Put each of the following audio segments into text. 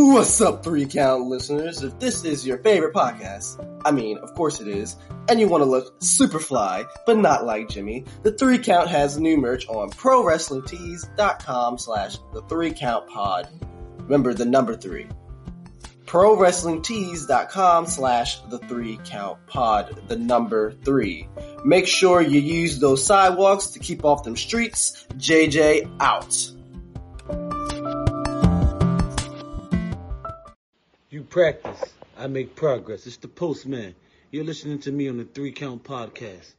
What's up, three count listeners? If this is your favorite podcast, I mean, of course it is, and you want to look super fly, but not like Jimmy, the three count has new merch on ProWrestlingTees.com slash the three count pod. Remember the number three. ProWrestlingTees.com slash the three count pod, the number three. Make sure you use those sidewalks to keep off them streets. JJ out. You practice, I make progress. It's the postman. You're listening to me on the Three Count Podcast.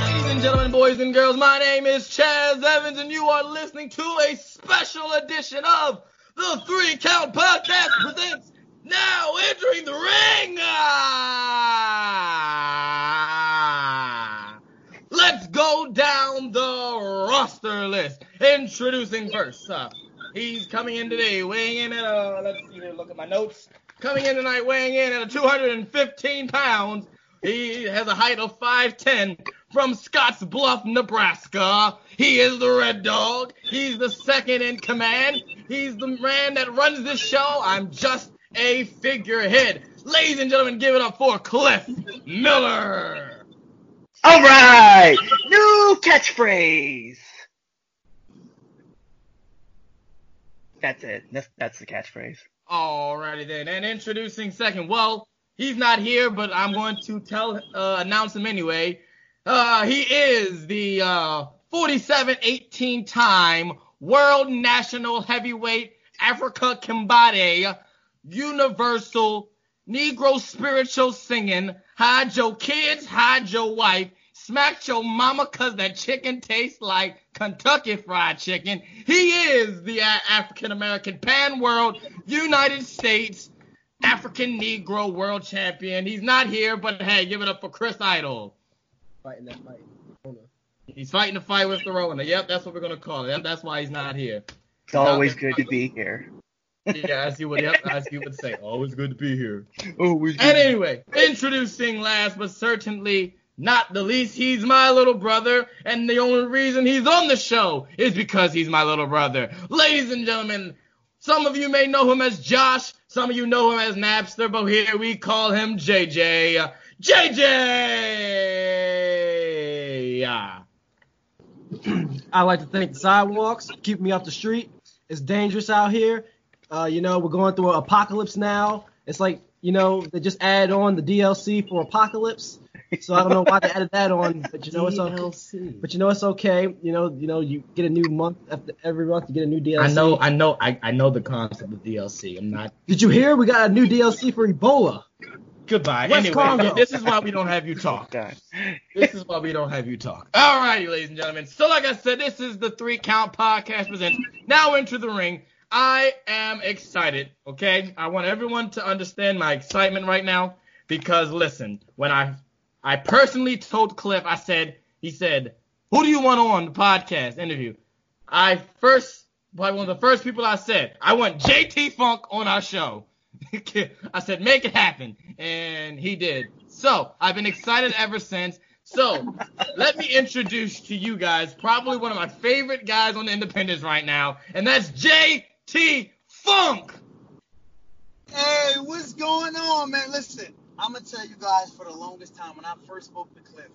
Ladies and gentlemen, boys and girls, my name is Chas Evans, and you are listening to a special edition of the Three Count Podcast presents Now Entering the Ring. Ah! Let's go down roster list. Introducing first, uh, he's coming in today, weighing in at uh, let's see here, look at my notes. Coming in tonight, weighing in at a 215 pounds. He has a height of 5'10 from Scotts Bluff, Nebraska. He is the Red Dog. He's the second in command. He's the man that runs this show. I'm just a figurehead. Ladies and gentlemen, give it up for Cliff Miller. All right, new catchphrase. That's it. That's, that's the catchphrase. Alrighty then. And introducing second. Well, he's not here, but I'm going to tell, uh, announce him anyway. Uh, he is the uh, 47-18 time World National Heavyweight Africa Kimbade Universal Negro Spiritual Singing Hide your kids, hide your wife, smack your mama cause that chicken tastes like Kentucky Fried Chicken. He is the African American Pan World United States African Negro World Champion. He's not here, but hey, give it up for Chris Idol. Fighting that fight. He's fighting the fight with the Rona. Yep, that's what we're gonna call it. Yep, that's why he's not here. It's always good to be here. Yeah, as you would, yep, as you would say, always good to be here. Always And anyway, introducing last but certainly not the least, he's my little brother, and the only reason he's on the show is because he's my little brother. Ladies and gentlemen, some of you may know him as Josh, some of you know him as Napster, but here we call him JJ. JJ! I like to thank the sidewalks, keep me off the street. It's dangerous out here. Uh, you know, we're going through an apocalypse now. It's like, you know, they just add on the DLC for apocalypse. So I don't know why they added that on, but you know it's okay. But you know it's okay. You know, you know you get a new month after every month you get a new DLC. I know, I know, I, I know the concept of DLC. I'm not. Did you hear? We got a new DLC for Ebola. Goodbye. West anyway, Congo. this is why we don't have you talk. God. This is why we don't have you talk. All righty, ladies and gentlemen. So, like I said, this is the Three Count Podcast presents Now Into the Ring. I am excited, okay? I want everyone to understand my excitement right now because, listen, when I I personally told Cliff, I said, he said, who do you want on the podcast interview? I first, one of the first people I said, I want JT Funk on our show. I said, make it happen. And he did. So I've been excited ever since. So let me introduce to you guys probably one of my favorite guys on the Independence right now, and that's JT Funk. Hey, what's going on, man? Listen, I'm gonna tell you guys for the longest time when I first spoke to Cliff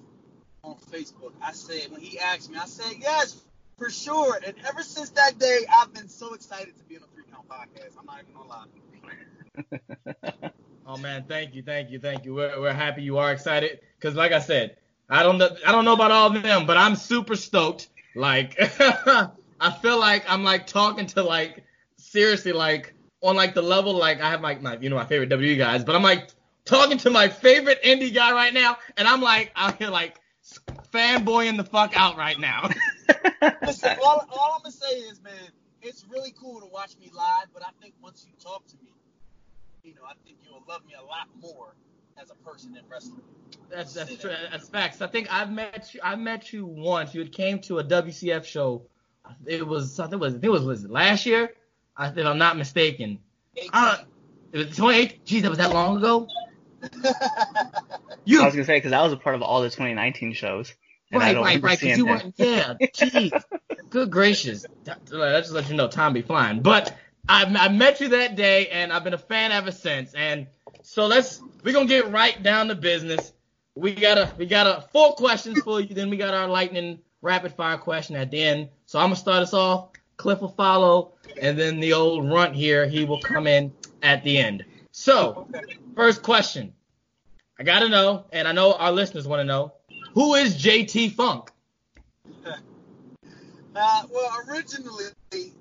on Facebook, I said when he asked me, I said yes, for sure. And ever since that day, I've been so excited to be on a three count podcast. I'm not even gonna lie. Oh man, thank you, thank you, thank you. We're, we're happy you are excited because, like I said, I don't know, I don't know about all of them, but I'm super stoked. Like, I feel like I'm like talking to like seriously like on like the level like I have like my you know my favorite WWE guys, but I'm like talking to my favorite indie guy right now, and I'm like out here like fanboying the fuck out right now. Listen, all, all I'm gonna say is, man, it's really cool to watch me live, but I think once you talk to me, you know, I think you'll love me a lot more as a person in wrestling. That's that's true. That's facts. I think I've met you. I met you once. You had came to a WCF show. It was it was I think it was, was it last year. I, if I'm not mistaken. Uh, it was 28. Geez, that was that long ago. I was gonna say because I was a part of all the 2019 shows. And I right, don't right, right. Because you weren't. Yeah, jeez. Good gracious. That- Let's just let you know, time be flying. But I, I met you that day, and I've been a fan ever since. And so let's we're gonna get right down to business. We got a we got a four questions for you. Then we got our lightning rapid fire question at the end. So I'm gonna start us off. Cliff will follow, and then the old runt here he will come in at the end. So first question. I gotta know, and I know our listeners want to know, who is JT Funk? Uh, well, originally,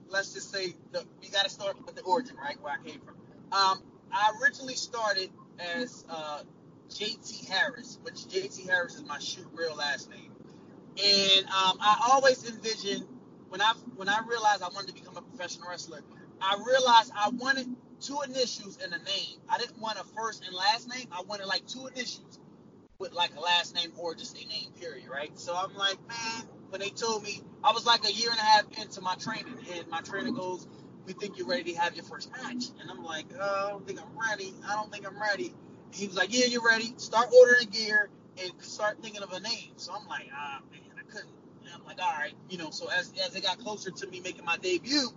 let's just say the, we got to start with the origin, right, where I came from. Um, I originally started as uh, JT Harris, which JT Harris is my shoot real last name, and um, I always envisioned when I when I realized I wanted to become a professional wrestler, I realized I wanted two initials and a name. I didn't want a first and last name. I wanted like two initials with like a last name or just a name, period, right? So I'm like, man, when they told me, I was like a year and a half into my training, and my trainer goes, we think you're ready to have your first match. And I'm like, oh, I don't think I'm ready. I don't think I'm ready. And he was like, yeah, you're ready. Start ordering gear and start thinking of a name. So I'm like, ah, man, I couldn't. And I'm like, all right, you know. So as as it got closer to me making my debut,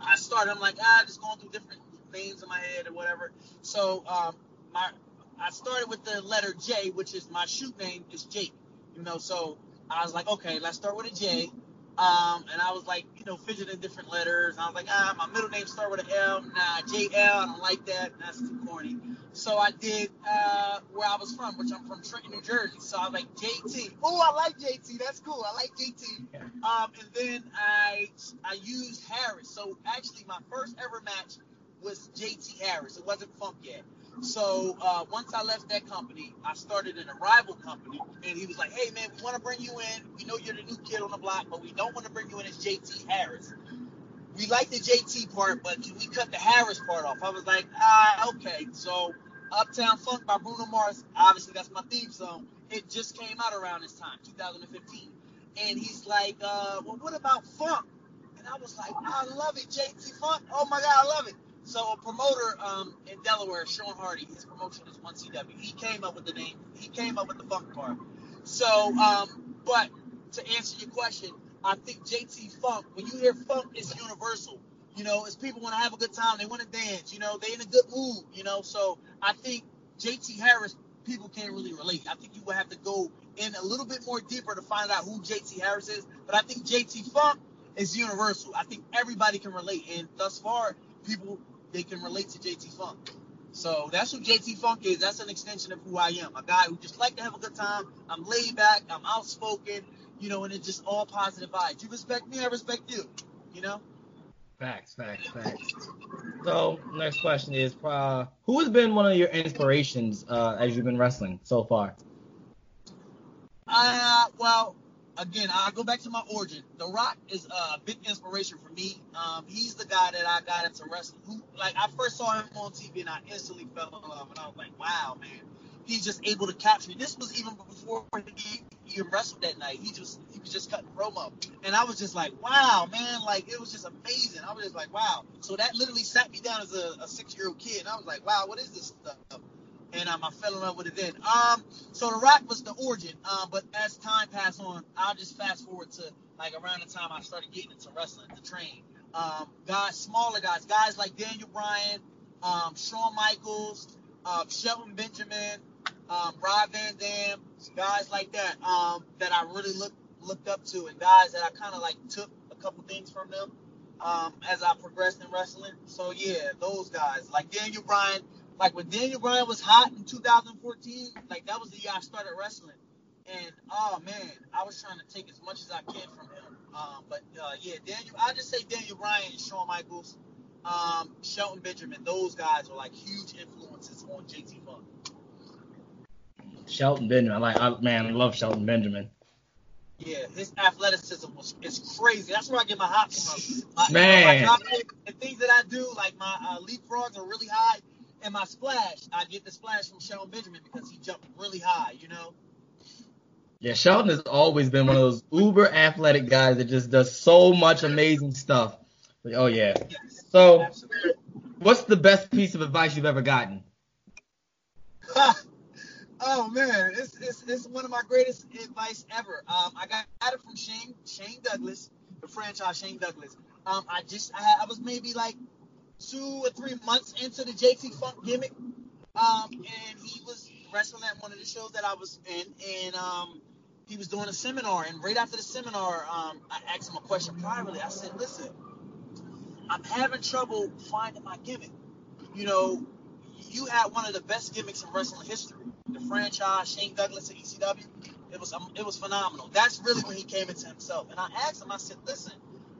I started. I'm like, ah, just going through different names in my head or whatever. So um, my I started with the letter J, which is my shoot name is Jake. You know, so I was like, okay, let's start with a J. Um, and I was like, you know, fidgeting different letters. I was like, ah, my middle name start with an L. Nah, JL, I don't like that. That's too corny. So I did uh, where I was from, which I'm from Trenton, New Jersey. So I was like, JT. Oh, I like JT. That's cool. I like JT. Um, and then I I used Harris. So actually, my first ever match was JT Harris. It wasn't Funk yet. So uh, once I left that company, I started in a rival company, and he was like, "Hey man, we want to bring you in. We know you're the new kid on the block, but we don't want to bring you in as JT Harris. We like the JT part, but can we cut the Harris part off?" I was like, "Ah, okay." So Uptown Funk by Bruno Mars, obviously that's my theme song. It just came out around this time, 2015, and he's like, uh, "Well, what about Funk?" And I was like, "I love it, JT Funk. Oh my God, I love it." So a promoter um, in Delaware, Sean Hardy, his promotion is one CW. He came up with the name. He came up with the funk part. So, um, but to answer your question, I think JT Funk. When you hear funk, it's universal. You know, it's people want to have a good time. They want to dance. You know, they in a good mood. You know, so I think JT Harris, people can't really relate. I think you would have to go in a little bit more deeper to find out who JT Harris is. But I think JT Funk is universal. I think everybody can relate, and thus far, people they can relate to JT Funk. So that's who JT Funk is. That's an extension of who I am. A guy who just like to have a good time. I'm laid back. I'm outspoken. You know, and it's just all positive vibes. You respect me, I respect you. You know. Facts, facts, facts. So next question is, uh, who has been one of your inspirations uh, as you've been wrestling so far? Uh, well, again, I'll go back to my origin. The Rock is a big inspiration for me. Um, he's the guy that I got into wrestling. Who, like, I first saw him on TV and I instantly fell in love. And I was like, wow, man, he's just able to capture me. This was even before he even wrestled that night. He just he was just cutting promo, and I was just like, wow, man, like it was just amazing. I was just like, wow. So that literally sat me down as a, a six year old kid, and I was like, wow, what is this stuff? And um, I fell in love with it then. Um, so the Rock was the origin, uh, but as time passed on, I'll just fast forward to like around the time I started getting into wrestling to train. Um, guys, smaller guys, guys like Daniel Bryan, um, Shawn Michaels, uh, Shelton Benjamin, um, Rob Van Dam, guys like that um, that I really looked looked up to, and guys that I kind of like took a couple things from them um, as I progressed in wrestling. So yeah, those guys like Daniel Bryan like when Daniel Bryan was hot in 2014, like that was the year I started wrestling. And oh man, I was trying to take as much as I can from him. Um, but uh, yeah, Daniel, I just say Daniel Bryan and Shawn Michaels, um, Shelton Benjamin, those guys were like huge influences on JT Funk. Shelton Benjamin. I like, I, man, I love Shelton Benjamin. Yeah, his athleticism was is crazy. That's where I get my hops from. My, Man. you know, my the things that I do, like my uh, leapfrogs are really high, and my splash, I get the splash from Shelton Benjamin because he jumped really high. You know. Yeah, Shelton has always been one of those uber athletic guys that just does so much amazing stuff. Like, oh yeah. Yes. So, Absolutely. what's the best piece of advice you've ever gotten? Oh man, it's, it's it's one of my greatest advice ever. Um, I got it from Shane Shane Douglas, the franchise Shane Douglas. Um, I just I, I was maybe like two or three months into the JT Funk gimmick. Um, and he was wrestling at one of the shows that I was in, and um, he was doing a seminar. And right after the seminar, um, I asked him a question privately. I said, "Listen, I'm having trouble finding my gimmick. You know, you had one of the best gimmicks in wrestling history. The franchise, Shane Douglas at ECW. It was um, it was phenomenal. That's really when he came into himself. And I asked him, I said, "Listen,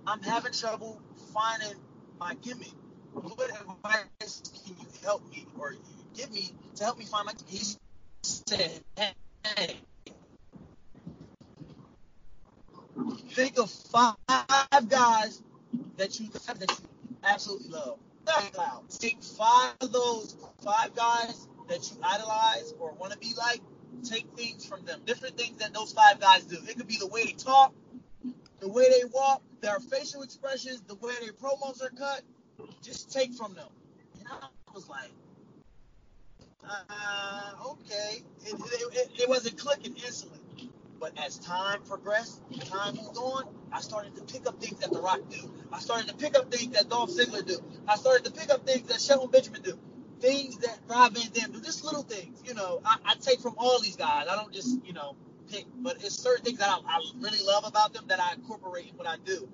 I'm having trouble finding my gimmick. What advice can you help me or give me to help me find my?" He said, "Hey." Think of five guys that you that you absolutely love. Take five of those five guys that you idolize or want to be like. Take things from them, different things that those five guys do. It could be the way they talk, the way they walk, their facial expressions, the way their promos are cut. Just take from them. And I was like, uh, okay. It, it, it, it wasn't clicking instantly. But as time progressed, time moved on, I started to pick up things that The Rock do. I started to pick up things that Dolph Ziggler do. I started to pick up things that Shelton Benjamin do. Things that Rob Van Dam do. Just little things, you know. I, I take from all these guys. I don't just, you know, pick. But it's certain things that I, I really love about them that I incorporate in what I do.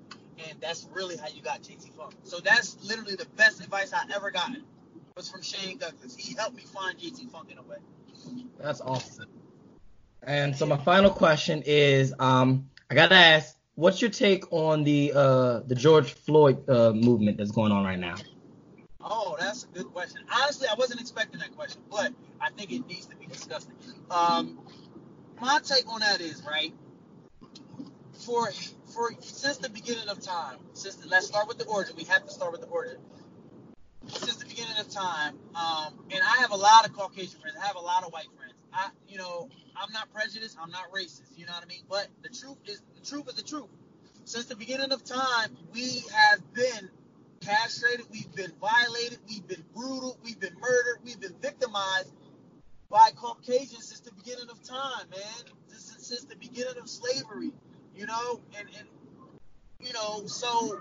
And that's really how you got JT Funk. So that's literally the best advice I ever gotten was from Shane Douglas. He helped me find JT Funk in a way. That's awesome. And so my final question is, um, I gotta ask, what's your take on the uh, the George Floyd uh, movement that's going on right now? Oh, that's a good question. Honestly, I wasn't expecting that question, but I think it needs to be discussed. Um, my take on that is right for for since the beginning of time. Since the, let's start with the origin. We have to start with the origin. Since the beginning of time, um, and I have a lot of Caucasian friends. I have a lot of white friends. I, you know, I'm not prejudiced. I'm not racist. You know what I mean? But the truth is, the truth is the truth. Since the beginning of time, we have been castrated. We've been violated. We've been brutal. We've been murdered. We've been victimized by Caucasians since the beginning of time, man. Since, since the beginning of slavery, you know, and, and you know, so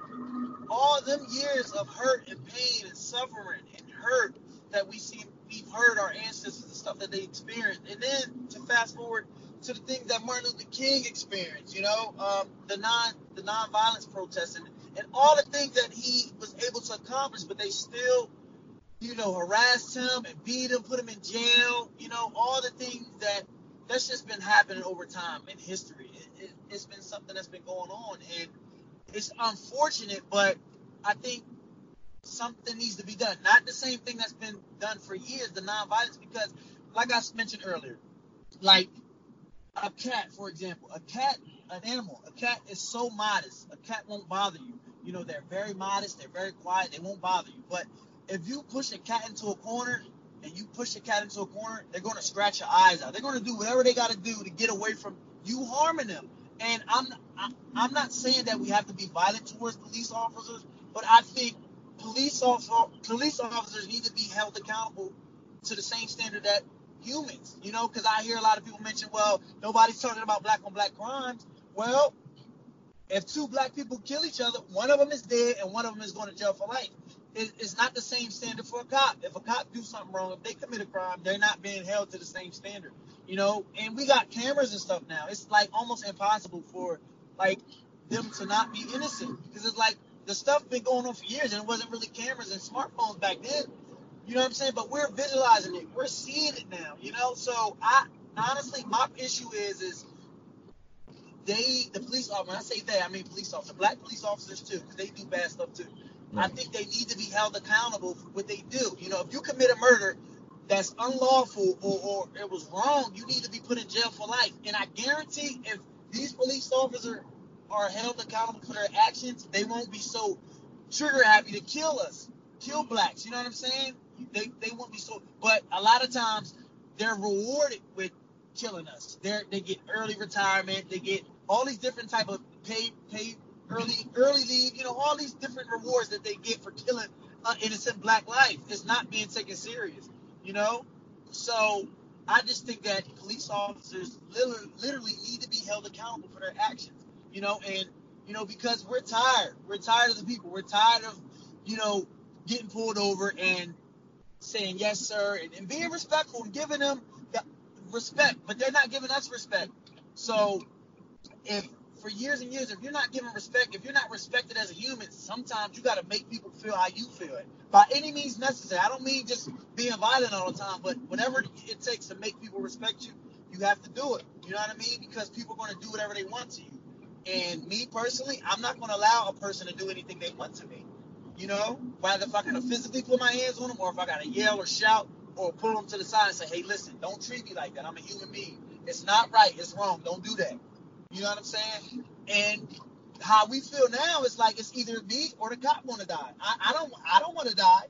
all them years of hurt and pain and suffering and hurt that we see, we've heard our ancestors and stuff that they experienced, and then to fast forward to the things that Martin Luther King experienced, you know, um, the non the nonviolence protests and, and all the things that he was able to accomplish, but they still, you know, harassed him and beat him, put him in jail, you know, all the things that that's just been happening over time in history. It, it, it's been something that's been going on, and it's unfortunate, but I think something needs to be done. Not the same thing that's been done for years, the nonviolence, because like I mentioned earlier, like a cat, for example, a cat, an animal, a cat is so modest. A cat won't bother you. You know, they're very modest, they're very quiet, they won't bother you. But if you push a cat into a corner and you push a cat into a corner, they're going to scratch your eyes out. They're going to do whatever they got to do to get away from you harming them. And I'm I'm not saying that we have to be violent towards police officers, but I think police officer, police officers need to be held accountable to the same standard that humans. You know, because I hear a lot of people mention, well, nobody's talking about black on black crimes. Well, if two black people kill each other, one of them is dead and one of them is going to jail for life. It's not the same standard for a cop. If a cop do something wrong, if they commit a crime, they're not being held to the same standard. You know, and we got cameras and stuff now. It's like almost impossible for like them to not be innocent because it's like the stuff been going on for years and it wasn't really cameras and smartphones back then. You know what I'm saying? But we're visualizing it. We're seeing it now. You know, so I honestly my issue is is they the police officers. When I say they, I mean police officers, black police officers too, because they do bad stuff too. I think they need to be held accountable for what they do. You know, if you commit a murder that's unlawful or, or it was wrong, you need to be put in jail for life. And I guarantee if these police officers are held accountable for their actions, they won't be so trigger happy to kill us, kill blacks. You know what I'm saying? They, they won't be so. But a lot of times they're rewarded with killing us. They they get early retirement. They get all these different type of pay pay early early leave. You know all these different rewards that they get for killing an innocent black life. It's not being taken serious. You know, so I just think that police officers literally, literally need to be held accountable for their actions. You know, and you know because we're tired. We're tired of the people. We're tired of you know getting pulled over and saying yes sir and, and being respectful and giving them the respect, but they're not giving us respect. So if for years and years, if you're not given respect, if you're not respected as a human, sometimes you got to make people feel how you feel it by any means necessary. I don't mean just being violent all the time, but whatever it takes to make people respect you, you have to do it. You know what I mean? Because people are going to do whatever they want to you. And me personally, I'm not going to allow a person to do anything they want to me. You know, whether if I got to physically put my hands on them or if I got to yell or shout or pull them to the side and say, hey, listen, don't treat me like that. I'm a human being. It's not right. It's wrong. Don't do that. You know what I'm saying? And how we feel now is like it's either me or the cop want to die. I, I don't I don't want to die.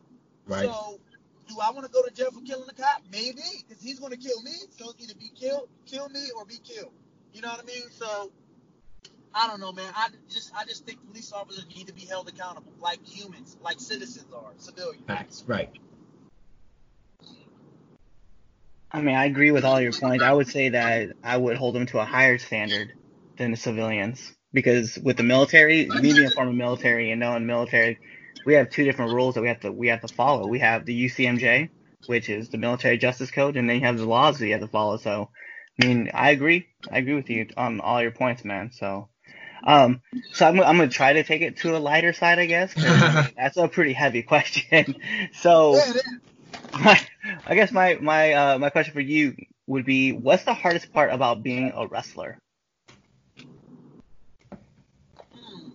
Right. So do I want to go to jail for killing the cop? Maybe, because he's going to kill me. So it's either be killed, kill me, or be killed. You know what I mean? So I don't know, man. I just I just think police officers need to be held accountable, like humans, like citizens are, civilians. Facts. Right. I mean, I agree with all your points. I would say that I would hold them to a higher standard than the civilians because with the military, me being a former military and knowing military, we have two different rules that we have to we have to follow. We have the UCMJ, which is the Military Justice Code, and then you have the laws that you have to follow. So, I mean, I agree. I agree with you on all your points, man. So, um, so I'm I'm gonna try to take it to a lighter side, I guess. that's a pretty heavy question. So. Yeah, it is. My, I guess my my uh, my question for you would be, what's the hardest part about being a wrestler? Hmm.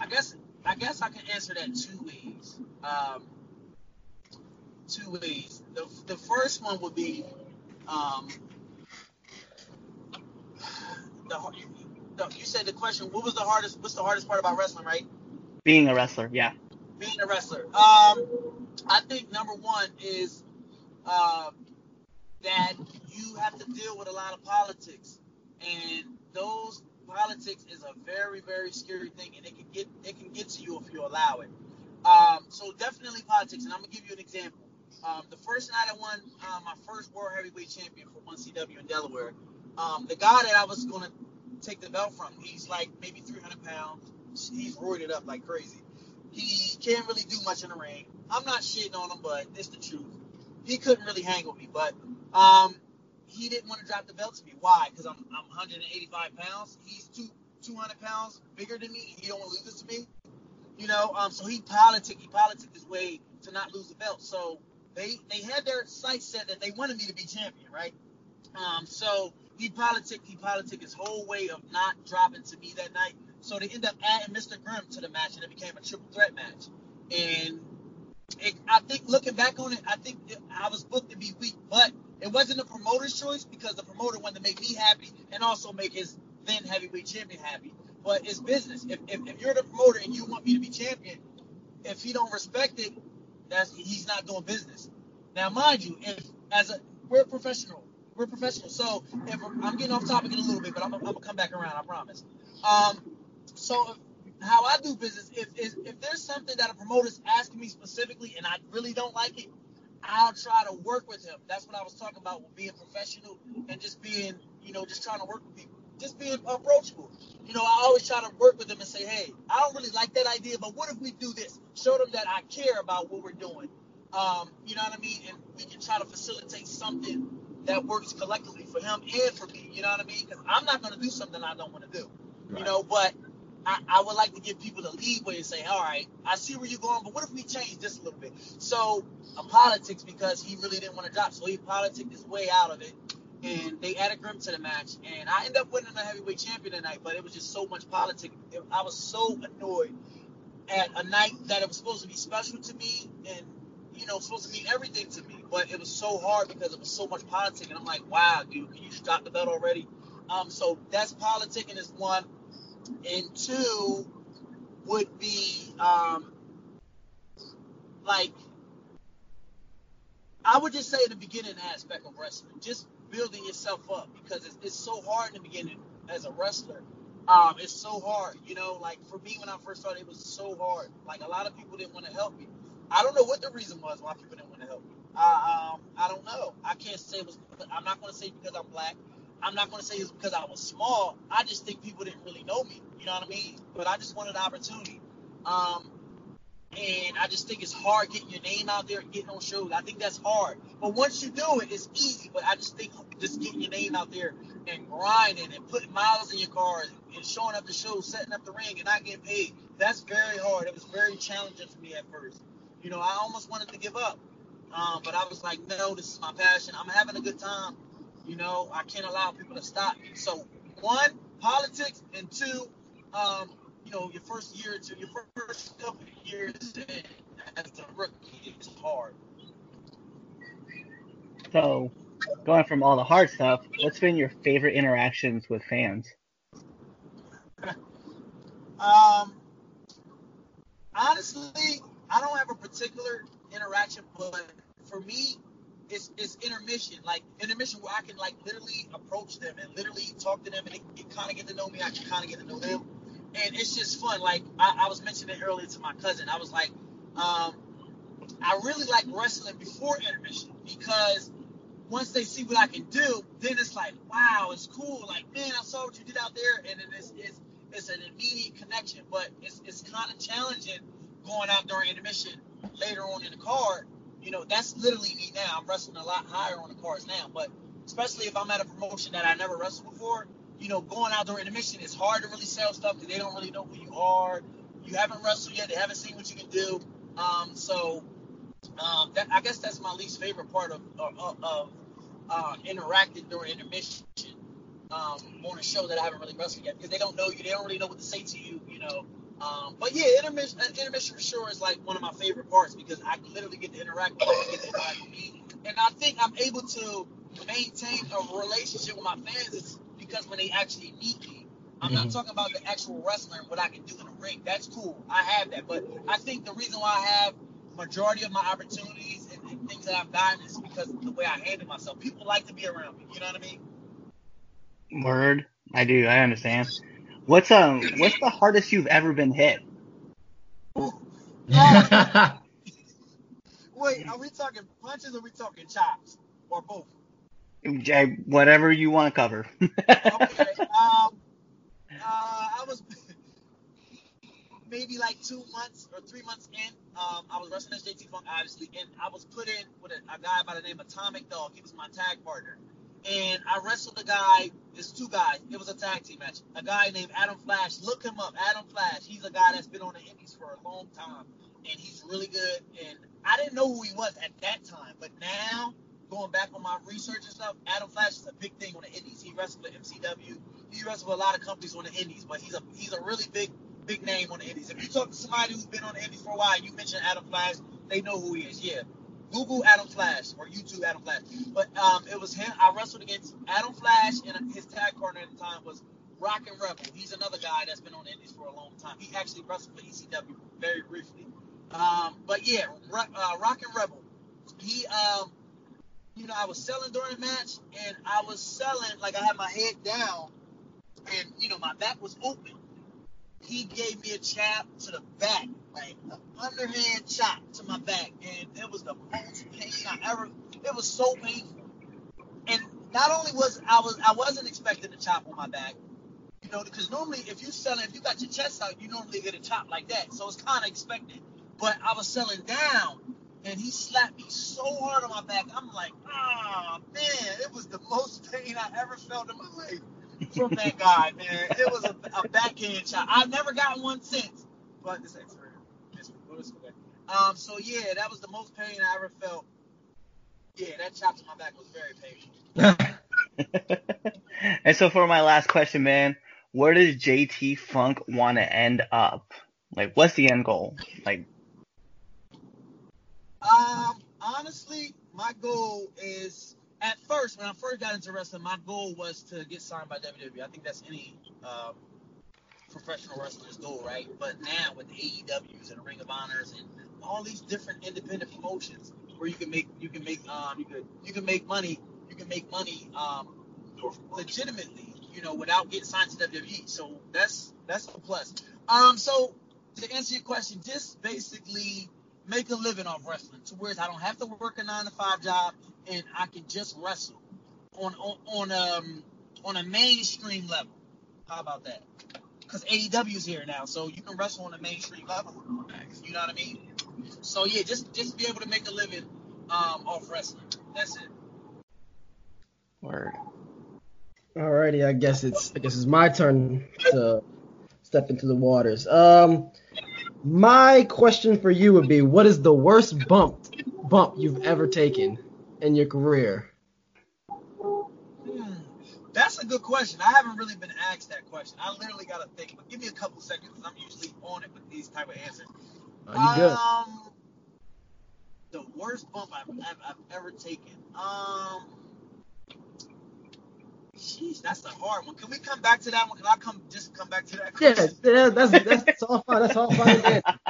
I guess I guess I can answer that two ways. Um, two ways. The the first one would be um, the, you, the you said the question. What was the hardest? What's the hardest part about wrestling? Right? Being a wrestler, yeah. being a wrestler. Um, I think number one is um, that you have to deal with a lot of politics, and those politics is a very, very scary thing, and it can get it can get to you if you allow it. Um, so definitely politics, and I'm gonna give you an example. Um, the first night I won uh, my first world heavyweight champion for 1CW in Delaware, um, the guy that I was gonna take the belt from, he's like maybe 300 pounds. He's roided up like crazy. He can't really do much in the ring. I'm not shitting on him, but it's the truth. He couldn't really hang with me, but um, he didn't want to drop the belt to me. Why? Because I'm, I'm 185 pounds. He's two 200 pounds bigger than me. He don't want to lose it to me. You know, um, so he politic he politic his way to not lose the belt. So they they had their sights set that they wanted me to be champion, right? Um, so he politic he politic his whole way of not dropping to me that night. So they end up adding Mr. Grimm to the match, and it became a triple threat match. And it, I think looking back on it, I think I was booked to be weak, but it wasn't the promoter's choice because the promoter wanted to make me happy and also make his then heavyweight champion happy. But it's business. If, if, if you're the promoter and you want me to be champion, if he don't respect it, that's he's not doing business. Now, mind you, if as a we're professional, we're professional. So if I'm getting off topic in a little bit, but I'm, I'm gonna come back around, I promise. Um, so if, how I do business, if, if if there's something that a promoter's asking me specifically and I really don't like it, I'll try to work with him. That's what I was talking about with being professional and just being, you know, just trying to work with people, just being approachable. You know, I always try to work with them and say, hey, I don't really like that idea, but what if we do this? Show them that I care about what we're doing. Um, you know what I mean? And we can try to facilitate something that works collectively for him and for me. You know what I mean? Because I'm not going to do something I don't want to do. You know, but I, I would like to give people the leeway and say, all right, I see where you're going, but what if we change this a little bit? So, uh, politics because he really didn't want to drop, so he politicked his way out of it, and they added Grim to the match, and I ended up winning the heavyweight champion tonight, but it was just so much politics. It- I was so annoyed at a night that it was supposed to be special to me, and you know, supposed to mean everything to me, but it was so hard because it was so much politics, and I'm like, wow, dude, can you stop the belt already? Um, so that's politics, politicking is one and two would be um, like I would just say the beginning aspect of wrestling, just building yourself up because it's, it's so hard in the beginning as a wrestler. Um, it's so hard, you know. Like for me, when I first started, it was so hard. Like a lot of people didn't want to help me. I don't know what the reason was why people didn't want to help me. I um I don't know. I can't say it was. I'm not going to say because I'm black. I'm not going to say it's because I was small. I just think people didn't really know me. You know what I mean? But I just wanted the opportunity. Um, and I just think it's hard getting your name out there getting on shows. I think that's hard. But once you do it, it's easy. But I just think just getting your name out there and grinding and putting miles in your car and showing up the show, setting up the ring, and not getting paid, that's very hard. It was very challenging for me at first. You know, I almost wanted to give up. Um, but I was like, no, this is my passion. I'm having a good time. You know, I can't allow people to stop me. So, one, politics, and two, um, you know, your first year to your first couple of years as a rookie is hard. So, going from all the hard stuff, what's been your favorite interactions with fans? Um, honestly, I don't have a particular interaction, but for me, it's it's intermission, like intermission where I can like literally approach them and literally talk to them, and they, kind of get to know me. I can kind of get to know them, and it's just fun. Like I, I was mentioning earlier to my cousin, I was like, um, I really like wrestling before intermission because once they see what I can do, then it's like, wow, it's cool. Like, man, I saw what you did out there, and it's it's, it's an immediate connection. But it's it's kind of challenging going out during intermission later on in the card. You know, that's literally me now. I'm wrestling a lot higher on the cards now, but especially if I'm at a promotion that I never wrestled before, you know, going out during intermission, it's hard to really sell stuff because they don't really know who you are. You haven't wrestled yet. They haven't seen what you can do. Um, so um, that, I guess that's my least favorite part of, of, of uh, interacting during intermission um, on a show that I haven't really wrestled yet because they don't know you. They don't really know what to say to you. You know. Um, but yeah, intermission, uh, intermission for sure is like one of my favorite parts because I literally get to interact with them, get to interact with me, and I think I'm able to maintain a relationship with my fans is because when they actually meet me. I'm not talking about the actual wrestler and what I can do in the ring. That's cool. I have that. But I think the reason why I have majority of my opportunities and, and things that I've gotten is because of the way I handle myself. People like to be around me. You know what I mean? Word, I do. I understand. What's um what's the hardest you've ever been hit? Wait, are we talking punches or are we talking chops? Or both? J- Whatever you want to cover. Okay. um, uh, I was maybe like two months or three months in. Um, I was wrestling as JT Funk, obviously, and I was put in with a, a guy by the name of Atomic Dog. He was my tag partner. And I wrestled a guy, there's two guys. It was a tag team match. A guy named Adam Flash. Look him up, Adam Flash. He's a guy that's been on the Indies for a long time. And he's really good. And I didn't know who he was at that time. But now, going back on my research and stuff, Adam Flash is a big thing on the Indies. He wrestled at MCW. He wrestled with a lot of companies on the Indies. But he's a he's a really big big name on the Indies. If you talk to somebody who's been on the Indies for a while, and you mention Adam Flash, they know who he is. Yeah. Google Adam Flash or YouTube Adam Flash. But um, it was him. I wrestled against Adam Flash, and his tag partner at the time was Rockin' Rebel. He's another guy that's been on the Indies for a long time. He actually wrestled for ECW very briefly. Um, but yeah, uh, Rockin' Rebel. He, um, you know, I was selling during the match, and I was selling like I had my head down, and you know my back was open he gave me a chop to the back, like an underhand chop to my back, and it was the most pain I ever. It was so painful, and not only was I was I wasn't expecting a chop on my back, you know, because normally if you selling, if you got your chest out, you normally get a chop like that, so it's kind of expected. But I was selling down, and he slapped me so hard on my back. I'm like, ah, man, it was the most pain I ever felt in my life from that guy, man. It was a, a backhand shot. I've never gotten one since. But this ain't for this this okay. Um, so yeah, that was the most pain I ever felt. Yeah, that chop to my back was very painful. and so for my last question, man, where does JT Funk want to end up? Like, what's the end goal? Like, um, honestly, my goal is at first when I first got into wrestling, my goal was to get signed by WWE. I think that's any um, professional wrestler's do, right? But now with the AEWs and the Ring of Honors and all these different independent promotions where you can make you can make um you could you can make money you can make money um legitimately you know without getting signed to WWE. So that's that's a plus. Um, so to answer your question, just basically make a living off wrestling to where I don't have to work a nine to five job and I can just wrestle on on, on um on a mainstream level. How about that? Because AEW's here now, so you can wrestle on a mainstream level. You know what I mean? So yeah, just just be able to make a living um, off wrestling. That's it. Word. Alrighty, I guess it's I guess it's my turn to step into the waters. Um, my question for you would be, what is the worst bump bump you've ever taken in your career? That's a good question. I haven't really been asked that question. I literally got to think. But give me a couple seconds. 'cause I'm usually on it with these type of answers. Are you good? Um, the worst bump I've, I've, I've ever taken. Um, jeez, that's a hard one. Can we come back to that one? Can I come just come back to that? Yeah, question? yeah, that's, that's that's all fine. That's all fine.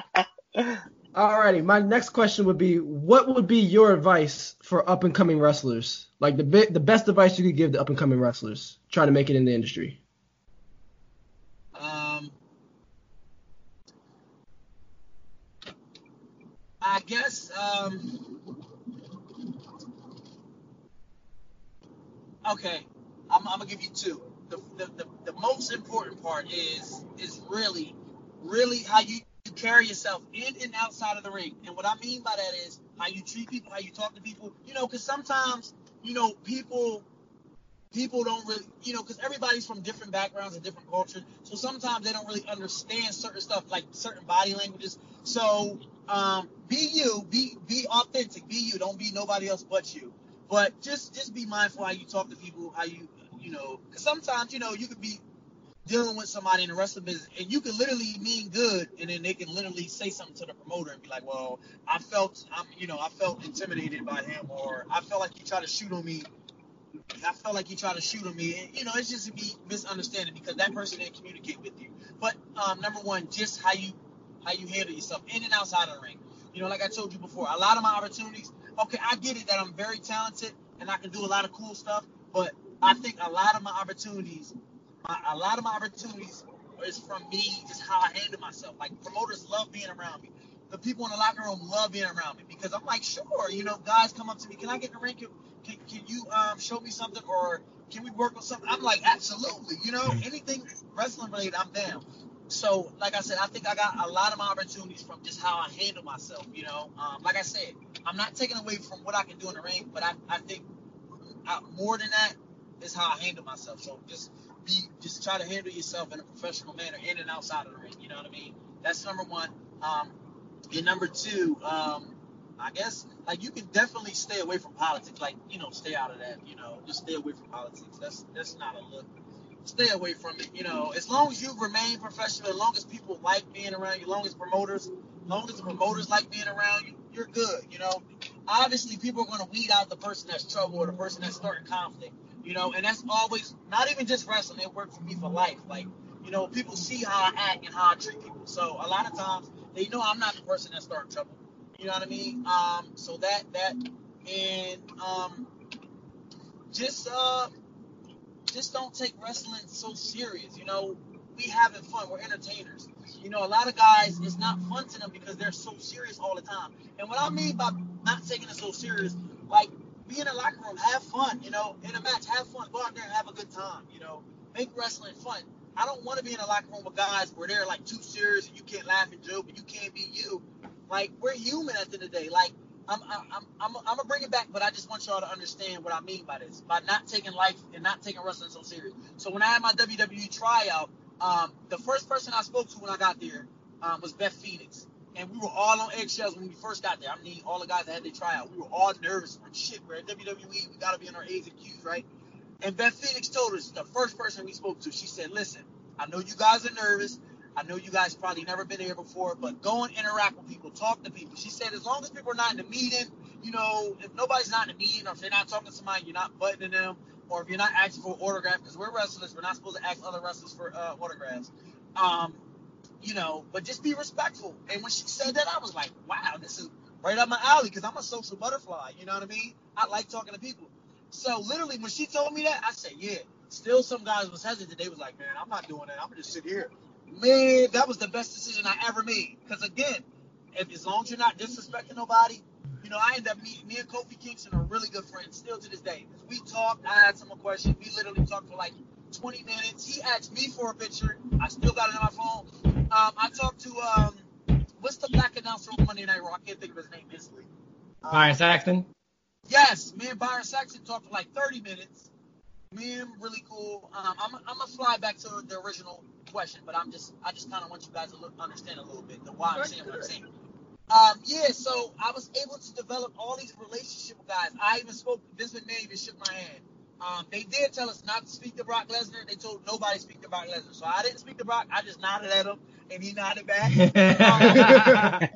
Alrighty, my next question would be, what would be your advice for up and coming wrestlers? Like the the best advice you could give to up and coming wrestlers trying to make it in the industry. Um, I guess um, okay. I'm, I'm gonna give you two. The, the, the, the most important part is is really really how you carry yourself in and outside of the ring. And what I mean by that is how you treat people, how you talk to people. You know, because sometimes you know people people don't really, you know, because everybody's from different backgrounds and different cultures. So sometimes they don't really understand certain stuff, like certain body languages. So um, be you, be be authentic, be you. Don't be nobody else but you. But just just be mindful how you talk to people, how you, you know, because sometimes you know you could be dealing with somebody in the rest wrestling business, and you can literally mean good, and then they can literally say something to the promoter and be like, "Well, I felt, I'm, you know, I felt intimidated by him, or I felt like he tried to shoot on me." I felt like he tried to shoot on me. And, you know, it's just a be misunderstanding because that person didn't communicate with you. But um, number one, just how you how you handle yourself in and outside of the ring. You know, like I told you before, a lot of my opportunities. Okay, I get it that I'm very talented and I can do a lot of cool stuff, but I think a lot of my opportunities, my, a lot of my opportunities is from me, just how I handle myself. Like promoters love being around me. The people in the locker room love being around me because I'm like, sure, you know, guys come up to me, can I get in the ring? Can, can, can you um, show me something or can we work on something? I'm like, absolutely. You know, anything wrestling related, I'm down. So, like I said, I think I got a lot of my opportunities from just how I handle myself. You know, um, like I said, I'm not taking away from what I can do in the ring, but I, I think uh, more than that is how I handle myself. So just be, just try to handle yourself in a professional manner, in and outside of the ring. You know what I mean? That's number one. Um, and number two, um, I guess like you can definitely stay away from politics. Like you know, stay out of that. You know, just stay away from politics. That's that's not a look. Stay away from it. You know, as long as you remain professional, as long as people like being around you, as long as promoters, as long as the promoters like being around you, you're good. You know, obviously people are going to weed out the person that's trouble or the person that's starting conflict. You know, and that's always not even just wrestling. It worked for me for life. Like you know, people see how I act and how I treat people. So a lot of times they know I'm not the person that's starting trouble. You know what I mean? Um, so that that and um, just uh, just don't take wrestling so serious. You know, we having fun. We're entertainers. You know, a lot of guys, it's not fun to them because they're so serious all the time. And what I mean by not taking it so serious, like be in a locker room, have fun. You know, in a match, have fun. Go out there and have a good time. You know, make wrestling fun. I don't want to be in a locker room with guys where they're like too serious and you can't laugh and joke and you can't be you. Like we're human at the end of the day. Like I'm I'm I'm I'm, I'm gonna bring it back, but I just want y'all to understand what I mean by this, by not taking life and not taking wrestling so serious. So when I had my WWE tryout, um, the first person I spoke to when I got there um, was Beth Phoenix. And we were all on eggshells when we first got there. I mean, all the guys that had their tryout, we were all nervous. Like, shit, we're at WWE. We got to be on our A's and Q's, right? And Beth Phoenix told us, the first person we spoke to, she said, listen, I know you guys are nervous. I know you guys probably never been here before, but go and interact with people, talk to people. She said, as long as people are not in the meeting, you know, if nobody's not in the meeting, or if they're not talking to somebody, you're not buttoning them, or if you're not asking for an autograph, because we're wrestlers, we're not supposed to ask other wrestlers for uh, autographs. Um, you know, but just be respectful. And when she said that, I was like, wow, this is right up my alley, because I'm a social butterfly. You know what I mean? I like talking to people. So literally, when she told me that, I said, yeah. Still, some guys was hesitant. They was like, man, I'm not doing that. I'm gonna just sit here. Man, that was the best decision I ever made. Because again, if as long as you're not disrespecting nobody, you know, I end up meeting me and Kofi Kingston are really good friends still to this day. We talked, I asked him a question, we literally talked for like 20 minutes. He asked me for a picture. I still got it on my phone. Um, I talked to um, what's the black announcer on Monday Night Raw? I can't think of his name instantly. Um, Byron Saxton. Yes, me and Byron Saxton talked for like 30 minutes. Me and him really cool. Um, I'm, I'm gonna fly back to the original question, but I'm just I just kind of want you guys to look, understand a little bit the why I'm saying what I'm saying. Um, yeah, so I was able to develop all these relationship guys. I even spoke. With Vince McMahon even shook my hand. Um, they did tell us not to speak to Brock Lesnar. They told nobody to speak to Brock Lesnar. So I didn't speak to Brock. I just nodded at him, and he nodded back.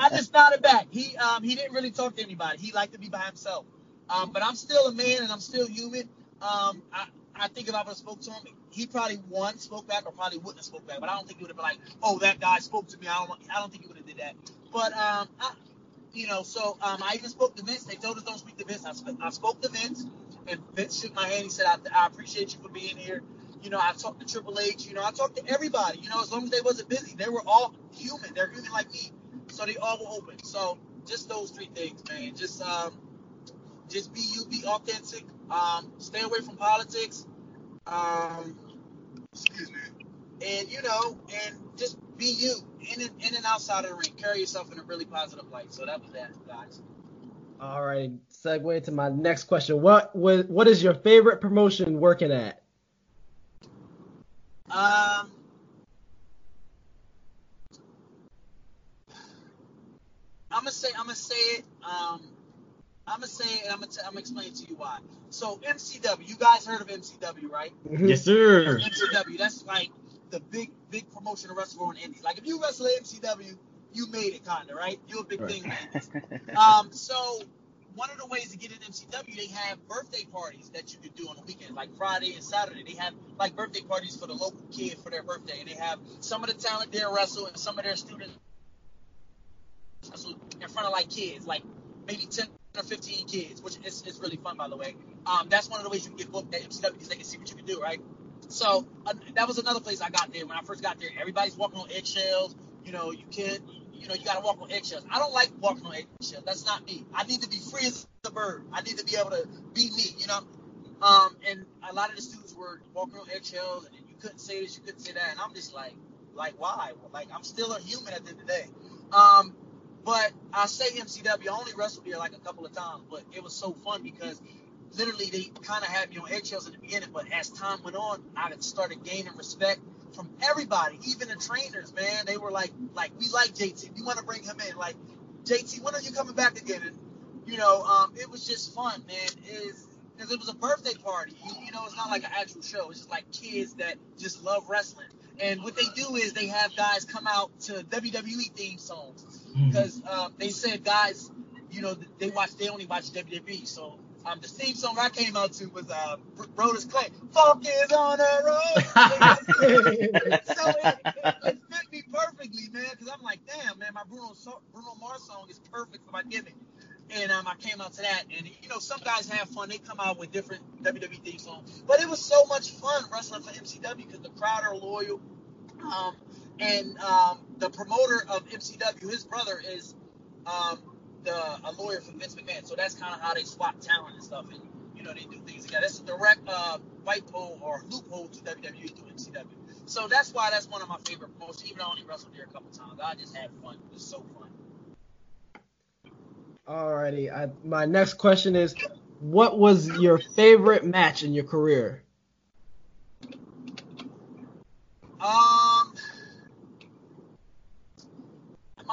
I just nodded back. He um, he didn't really talk to anybody. He liked to be by himself. Um, but I'm still a man, and I'm still human. Um, I, I think if I would have spoke to him, he probably one spoke back, or probably wouldn't have spoke back. But I don't think he would have been like, "Oh, that guy spoke to me." I don't. I don't think he would have did that. But um, I, you know, so um, I even spoke to Vince. They told us don't speak to Vince. I, I spoke to Vince, and Vince shook my hand. He said, I, I appreciate you for being here. You know, I talked to Triple H. You know, I talked to everybody. You know, as long as they wasn't busy, they were all human. They're human like me, so they all were open. So just those three things, man. Just um, just be you, be authentic. Um, stay away from politics. Um, excuse me. And you know, and just be you in and, in and outside of the ring. Carry yourself in a really positive light. So that was that, guys. All right, segue to my next question. What was what is your favorite promotion working at? Um, I'm gonna say I'm gonna say it. Um, I'm gonna say it, I'm gonna, t- I'm gonna explain to you why. So MCW, you guys heard of MCW, right? yes, sir. MCW, that's like the big big promotion of wrestling in Indies. Like if you wrestle at MCW, you made it, kinda, right? You're a big thing in Um, so one of the ways to get in MCW, they have birthday parties that you could do on the weekend, like Friday and Saturday. They have like birthday parties for the local kid for their birthday, and they have some of the talent there wrestle and some of their students wrestle in front of like kids, like maybe 10 or 15 kids, which is, is really fun, by the way. Um, that's one of the ways you can get booked at MCW because they can see what you can do, right? So uh, that was another place I got there. When I first got there, everybody's walking on eggshells. You know, you can't, you know, you got to walk on eggshells. I don't like walking on eggshells. That's not me. I need to be free as a bird. I need to be able to be me, you know? Um, and a lot of the students were walking on eggshells, and you couldn't say this, you couldn't say that, and I'm just like, like why? Like I'm still a human at the end of the day. Um, but I say MCW, I only wrestled there like a couple of times, but it was so fun because literally they kind of had me on eggshells in the beginning, but as time went on, I started gaining respect from everybody, even the trainers, man. They were like, like we like JT, we want to bring him in. Like, JT, when are you coming back again? And you know, um, it was just fun, man. Is because it was a birthday party. You, you know, it's not like an actual show. It's just like kids that just love wrestling. And what they do is they have guys come out to WWE theme songs because uh, they said guys, you know, they watch they only watch WWE. So um, the theme song I came out to was uh, Brodus Clay. Funk is on the road. so it, it fit me perfectly, man. Because I'm like, damn, man, my Bruno so- Bruno Mars song is perfect for my gimmick. And um, I came out to that, and you know, some guys have fun. They come out with different WWE theme songs, but it was so much fun wrestling for MCW because the crowd are loyal. Um, and um, the promoter of MCW, his brother is um, the a lawyer for Vince McMahon, so that's kind of how they swap talent and stuff, and you know they do things together. That's a direct uh, white hole or loophole to WWE through MCW. So that's why that's one of my favorite promotions. Even though I only wrestled there a couple times, I just had fun. It was so fun. Alrighty, I, my next question is, what was your favorite match in your career? Um,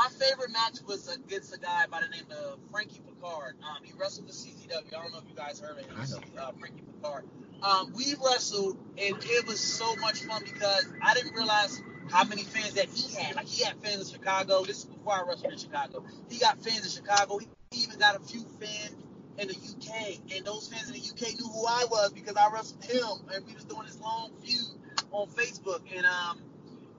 my favorite match was against a guy by the name of Frankie Picard. Um, he wrestled with CZW. I don't know if you guys heard of him. Uh, Frankie Picard. Um, we wrestled, and it was so much fun because I didn't realize how many fans that he had. Like he had fans in Chicago. This is before I wrestled in Chicago. He got fans in Chicago. He even got a few fans in the UK, and those fans in the UK knew who I was because I wrestled him, and we was doing this long feud on Facebook, and um,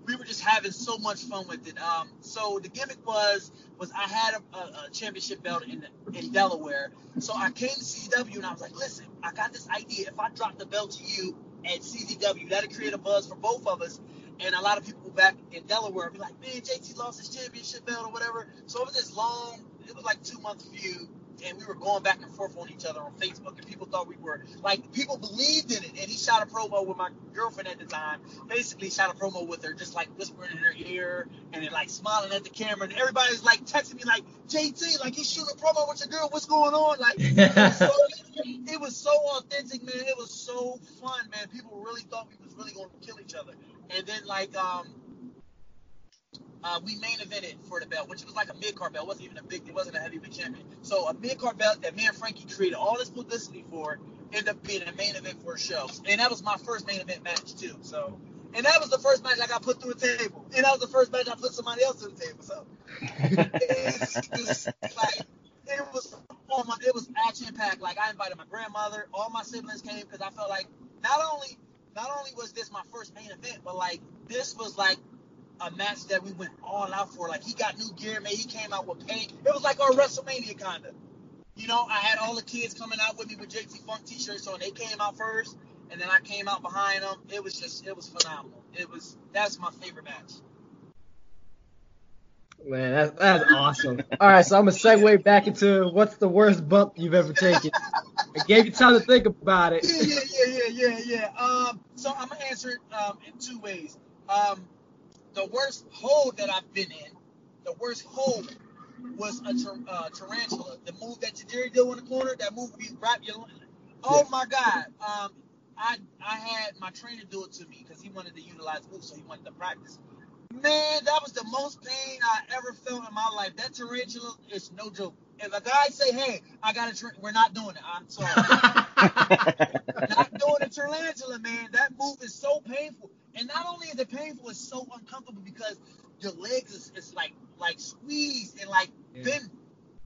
we were just having so much fun with it. Um, so the gimmick was was I had a, a, a championship belt in in Delaware, so I came to CZW and I was like, listen, I got this idea. If I drop the belt to you at CZW, that'll create a buzz for both of us, and a lot of people back in Delaware be like, man, JT lost his championship belt or whatever. So it was this long, it was like two month feud, and we were going back and forth on each other on Facebook, and people thought we were like people believed in it. And he shot a promo with my girlfriend at the time, basically shot a promo with her, just like whispering in her ear and then like smiling at the camera, and everybody's like texting me like, JT, like he's shooting a promo with your girl, what's going on? Like it was so, it was so authentic, man. It was so fun, man. People really thought we was really gonna kill each other. And then like um uh, we main evented for the belt, which was like a mid card belt. It wasn't even a big, it wasn't a heavyweight champion. So a mid card belt that me and Frankie created all this publicity for ended up being a main event for a show. And that was my first main event match too. So and that was the first match I got put through a table. And that was the first match I put somebody else through the table. So it's, like it was oh my, it was action packed. Like I invited my grandmother, all my siblings came because I felt like not only not only was this my first main event, but like this was like a match that we went all out for. Like he got new gear, man. He came out with paint. It was like our WrestleMania kinda. You know, I had all the kids coming out with me with JT Funk t-shirts on. They came out first, and then I came out behind them. It was just, it was phenomenal. It was that's my favorite match. Man, that's, that's awesome. All right, so I'm gonna segue back into what's the worst bump you've ever taken. I gave you time to think about it. Yeah, yeah, yeah, yeah, yeah, yeah. Um, so I'm gonna answer it um, in two ways. Um, the worst hold that I've been in, the worst hold was a tar- uh, tarantula. The move that Tajiri did in the corner, that move we wrap your. Oh my God. Um, I I had my trainer do it to me because he wanted to utilize move, so he wanted to practice. Man, that was the most pain I ever felt in my life. That tarantula is no joke. If a guy say, "Hey, I got a," tra-, we're not doing it. I'm sorry. not doing a tarantula, man. That move is so painful. And not only is it painful, it's so uncomfortable because your legs is, is like like squeezed and like Yeah. bent.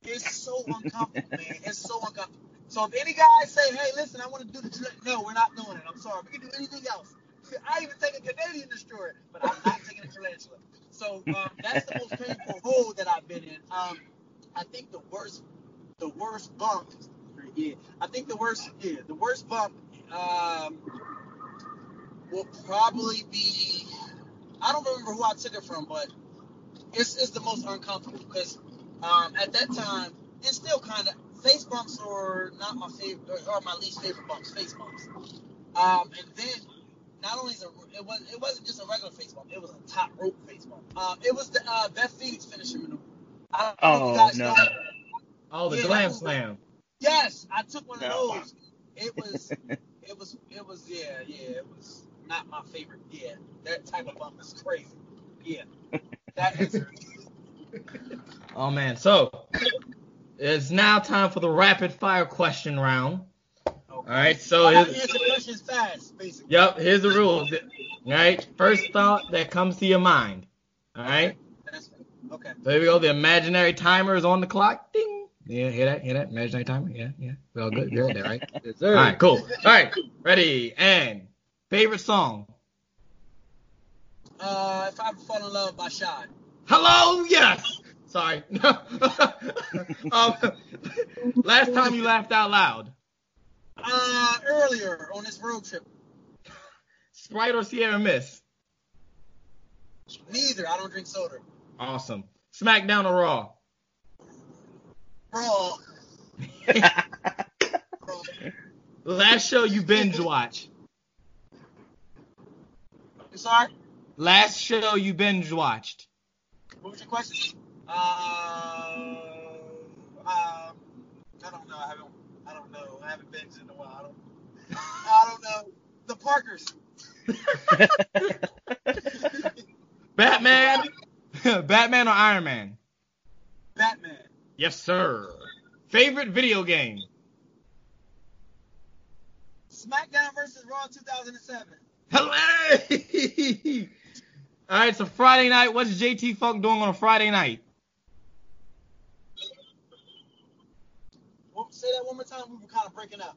It's so uncomfortable, man. It's so uncomfortable. So if any guy say, "Hey, listen, I want to do the," no, we're not doing it. I'm sorry. We can do anything else. I even take a Canadian destroyer, but I'm not taking a tarantula. So um, that's the most painful hole that I've been in. Um, I think the worst, the worst bump. Yeah, I think the worst. Yeah, the worst bump. Um, will probably be. I don't remember who I took it from, but it's, it's the most uncomfortable because um, at that time, it's still kind of face bumps are not my favorite or, or my least favorite bumps. Face bumps. Um, and then not only is it, it was it wasn't just a regular face bump, it was a top rope face bump. Um, it was the uh, Beth Phoenix finisher maneuver. I don't know if you Oh, guys no. know. Oh, the Yeah, glam that- slam. Yes, I took one of No. those. It was, it was, it was, yeah, yeah, it was not my favorite. Yeah, that type of bump is crazy. Yeah, that is. Oh man. So it's now time for the rapid fire question round. Okay. All right. So I have here's, answer questions fast, basically. yep. Here's the rules. All right. First thought that comes to your mind. All right. That's, okay. So here we go. The imaginary timer is on the clock. Ding. Yeah, hear that? Hear that? Imaginary timer. Yeah, yeah. We all good. Good there, right? Yes, All sir. right. Cool. All right. Ready and favorite song. Uh, if I fall in love by Shad. Hello. Yes. Sorry. um, last time you laughed out loud. Uh, earlier on this road trip. Sprite or Sierra Mist. Neither. I don't drink soda. Awesome. SmackDown or Raw. Bro. Last show you binge watch. I'm sorry. Last show you binge watched. What was your question? Uh, um, I don't know. I haven't. I don't know. I haven't been in a while. I don't. I don't know. The Parkers. Batman. Batman or Iron Man. Batman. Yes, sir. Favorite video game. SmackDown versus Raw 2007. Hello. All right, so Friday night. What's JT Funk doing on a Friday night? Say that one more time. We were kind of breaking up.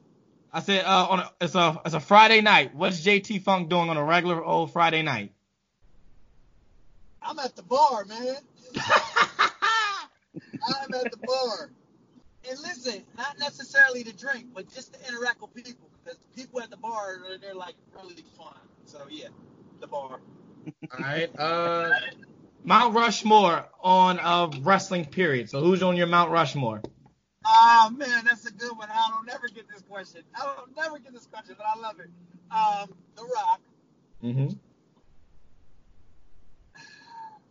I said uh, on a, it's a it's a Friday night. What's JT Funk doing on a regular old Friday night? I'm at the bar, man. I'm at the bar. And listen, not necessarily to drink, but just to interact with people. Because people at the bar, they're, they're like really fun. So yeah, the bar. All right. Uh, Mount Rushmore on uh, wrestling period. So who's on your Mount Rushmore? Oh man, that's a good one. I don't never get this question. I don't never get this question, but I love it. Um, The Rock, Mm-hmm.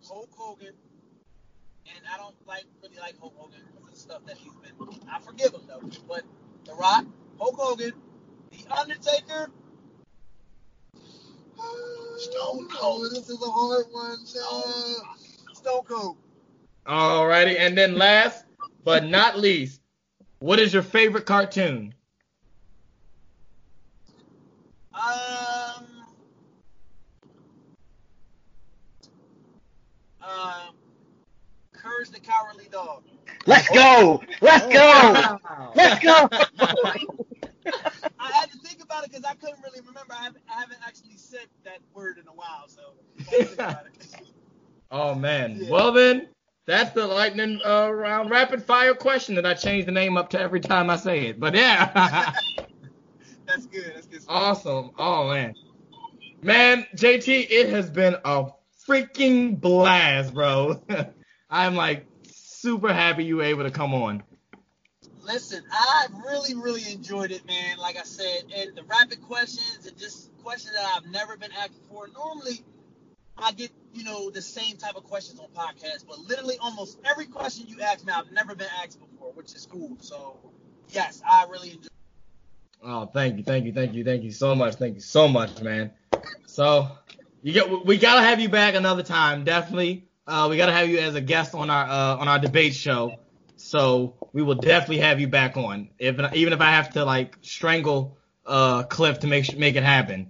Hulk Hogan, and I don't like really like Hulk Hogan because of the stuff that he's been. I forgive him though, but The Rock, Hulk Hogan, The Undertaker. Stone Cold. This is a hard one. Uh, Stone Cold. Alrighty. And then last but not least, what is your favorite cartoon? Um. Um. Courage the Cowardly Dog. Let's go! Let's go! Let's go! I had to think about it because I couldn't really remember. I haven't, I haven't actually said that word in a while, so I had to think about it. Oh man. Yeah. Well then, that's the lightning uh, round rapid fire question that I change the name up to every time I say it. But yeah. That's good. That's good. stuff. awesome. Oh man. Man, JT, it has been a freaking blast, bro. I'm like super happy you were able to come on. Listen, I really, really enjoyed it, man. Like I said, and the rapid questions and just questions that I've never been asked before. Normally, I get, you know, the same type of questions on podcasts, but literally almost every question you ask me, I've never been asked before, which is cool. So, yes, I really enjoyed Oh, thank you, thank you, thank you, thank you so much, thank you so much, man. So you get, we gotta have you back another time, definitely. Uh, we gotta have you as a guest on our uh, on our debate show. So we will definitely have you back on, if even if I have to like strangle uh Cliff to make make it happen.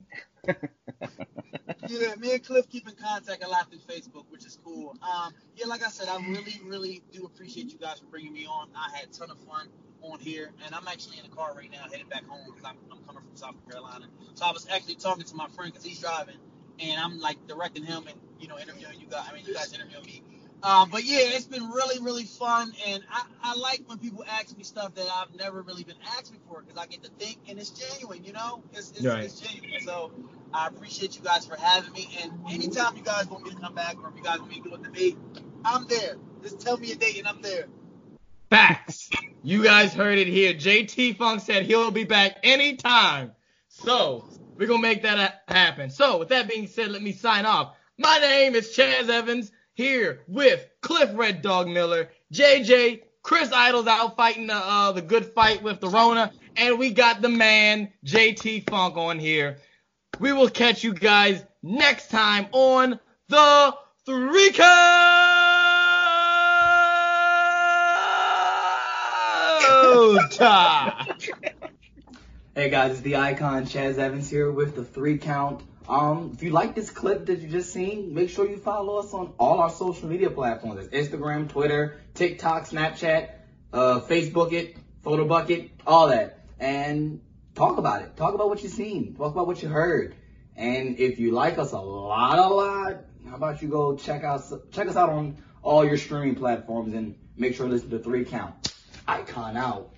Yeah, me and Cliff keep in contact a lot through Facebook, which is cool. Um, yeah, like I said, I really, really do appreciate you guys for bringing me on. I had a ton of fun on here, and I'm actually in the car right now headed back home because I'm, I'm coming from South Carolina. So I was actually talking to my friend because he's driving, and I'm like directing him and you know interviewing you guys. I mean, you guys interviewing me. Um, but yeah, it's been really, really fun, and I, I like when people ask me stuff that I've never really been asked before because I get to think, and it's genuine, you know, it's, it's, Right. it's genuine. So I appreciate you guys for having me, and anytime you guys want me to come back or if you guys want me to do a debate, I'm there. Just tell me a date, and I'm there. Facts. You guys heard it here. JT Funk said he'll be back anytime. So we're gonna make that happen. So with that being said, let me sign off. My name is Chas Evans here with Cliff Red Dog Miller, JJ, Chris Idol's out fighting the uh, the good fight with the Rona, and we got the man JT Funk on here. We will catch you guys next time on the Three Count. Hey guys, it's the icon Chas Evans here with the three count. Um, if you like this clip that you just seen, make sure you follow us on all our social media platforms. It's Instagram, Twitter, TikTok, Snapchat, uh, Facebook it, Photo Bucket, all that. And talk about it. Talk about what you seen. Talk about what you heard. And if you like us a lot, a lot, how about you go check out check us out on all your streaming platforms and make sure to listen to three count. Icon out.